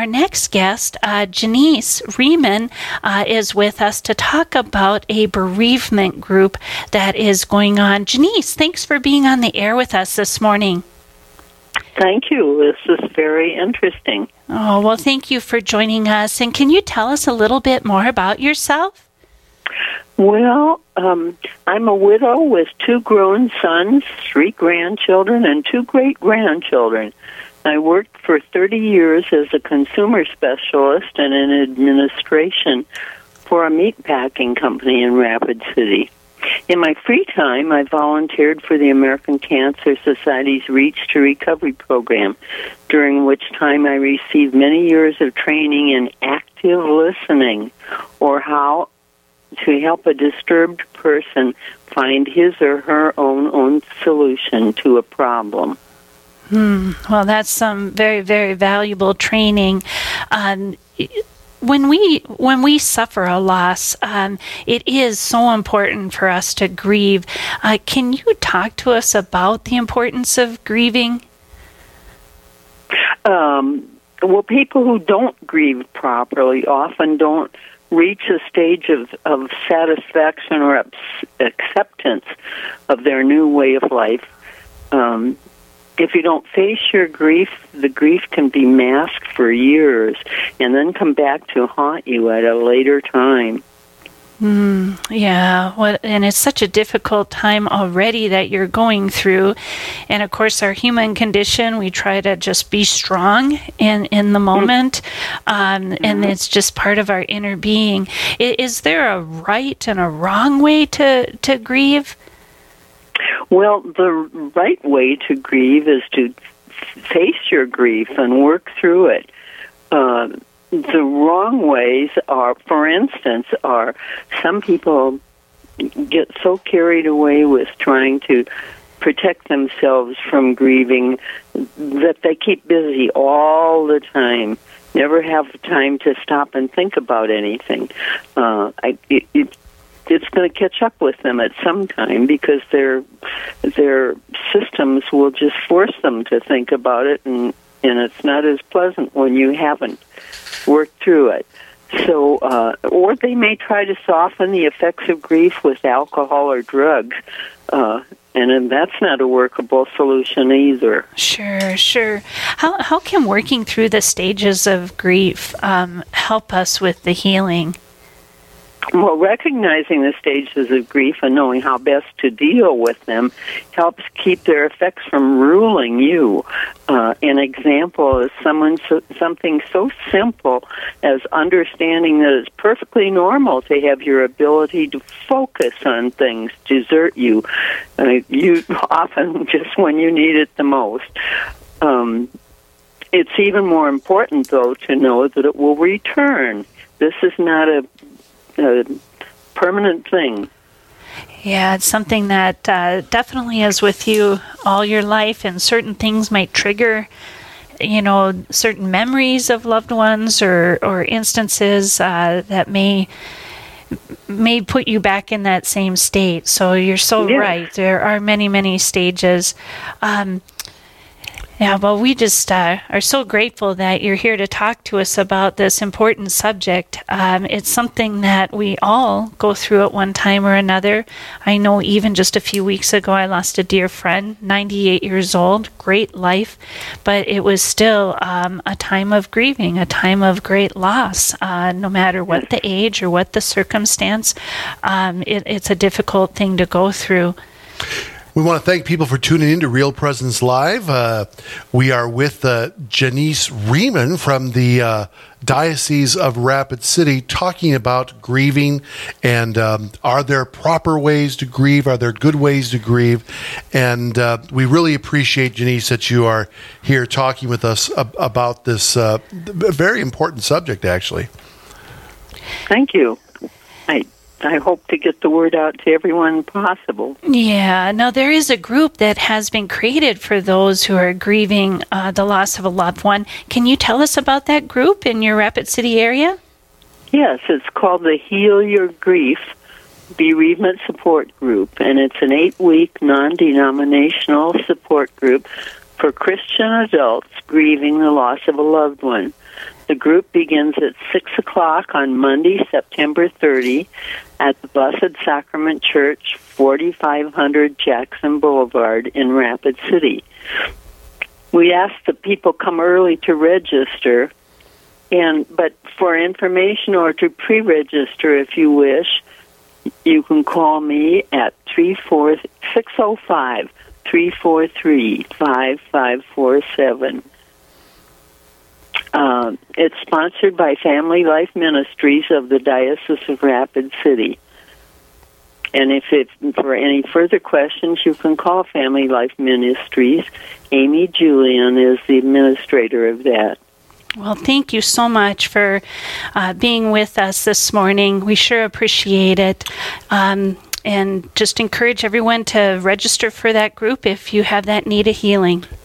our next guest, uh, Janice Riemann, uh, is with us to talk about a bereavement group that is going on. Janice, thanks for being on the air with us this morning. Thank you. This is very interesting. Oh, well, thank you for joining us. And can you tell us a little bit more about yourself? Well, um, I'm a widow with two grown sons, three grandchildren, and two great grandchildren. I worked for 30 years as a consumer specialist and in administration for a meat packing company in Rapid City. In my free time, I volunteered for the American Cancer Society's Reach to Recovery program, during which time I received many years of training in active listening, or how to help a disturbed person find his or her own own solution to a problem. Hmm. Well, that's some very, very valuable training. Um, when we when we suffer a loss, um, it is so important for us to grieve. Uh, can you talk to us about the importance of grieving? Um, well, people who don't grieve properly often don't reach a stage of, of satisfaction or acceptance of their new way of life. Um, if you don't face your grief, the grief can be masked for years and then come back to haunt you at a later time. Mm, yeah, what and it's such a difficult time already that you're going through, and of course our human condition. We try to just be strong in in the mm-hmm. moment, um, mm-hmm. and it's just part of our inner being. Is, is there a right and a wrong way to to grieve? Well, the right way to grieve is to face your grief and work through it. Uh, the wrong ways are, for instance, are some people get so carried away with trying to protect themselves from grieving that they keep busy all the time never have time to stop and think about anything uh I, it, it it's going to catch up with them at some time because their their systems will just force them to think about it and and it's not as pleasant when you haven't worked through it so uh or they may try to soften the effects of grief with alcohol or drugs uh and that's not a workable solution either. Sure, sure. How how can working through the stages of grief um, help us with the healing? Well, recognizing the stages of grief and knowing how best to deal with them helps keep their effects from ruling you. Uh, an example is someone so, something so simple as understanding that it's perfectly normal to have your ability to focus on things desert you. Uh, you often just when you need it the most. Um, it's even more important, though, to know that it will return. This is not a a permanent thing. Yeah, it's something that uh, definitely is with you all your life, and certain things might trigger, you know, certain memories of loved ones or or instances uh, that may may put you back in that same state. So you're so yeah. right. There are many many stages. Um, yeah, well, we just uh, are so grateful that you're here to talk to us about this important subject. Um, it's something that we all go through at one time or another. I know even just a few weeks ago, I lost a dear friend, 98 years old, great life, but it was still um, a time of grieving, a time of great loss, uh, no matter what the age or what the circumstance. Um, it, it's a difficult thing to go through. We want to thank people for tuning in to Real Presence Live. Uh, we are with uh, Janice Riemann from the uh, Diocese of Rapid City talking about grieving and um, are there proper ways to grieve? Are there good ways to grieve? And uh, we really appreciate, Janice, that you are here talking with us ab- about this uh, very important subject, actually. Thank you. I I hope to get the word out to everyone possible. Yeah. Now, there is a group that has been created for those who are grieving uh, the loss of a loved one. Can you tell us about that group in your Rapid City area? Yes, it's called the Heal Your Grief Bereavement Support Group, and it's an eight week non denominational support group for Christian adults grieving the loss of a loved one. The group begins at 6 o'clock on Monday, September 30, at the Blessed Sacrament Church, 4500 Jackson Boulevard in Rapid City. We ask that people come early to register, and but for information or to pre-register if you wish, you can call me at 605 343 5547. Uh, it's sponsored by Family Life Ministries of the Diocese of Rapid City. And if for any further questions, you can call Family Life Ministries. Amy Julian is the administrator of that. Well, thank you so much for uh, being with us this morning. We sure appreciate it. Um, and just encourage everyone to register for that group if you have that need of healing.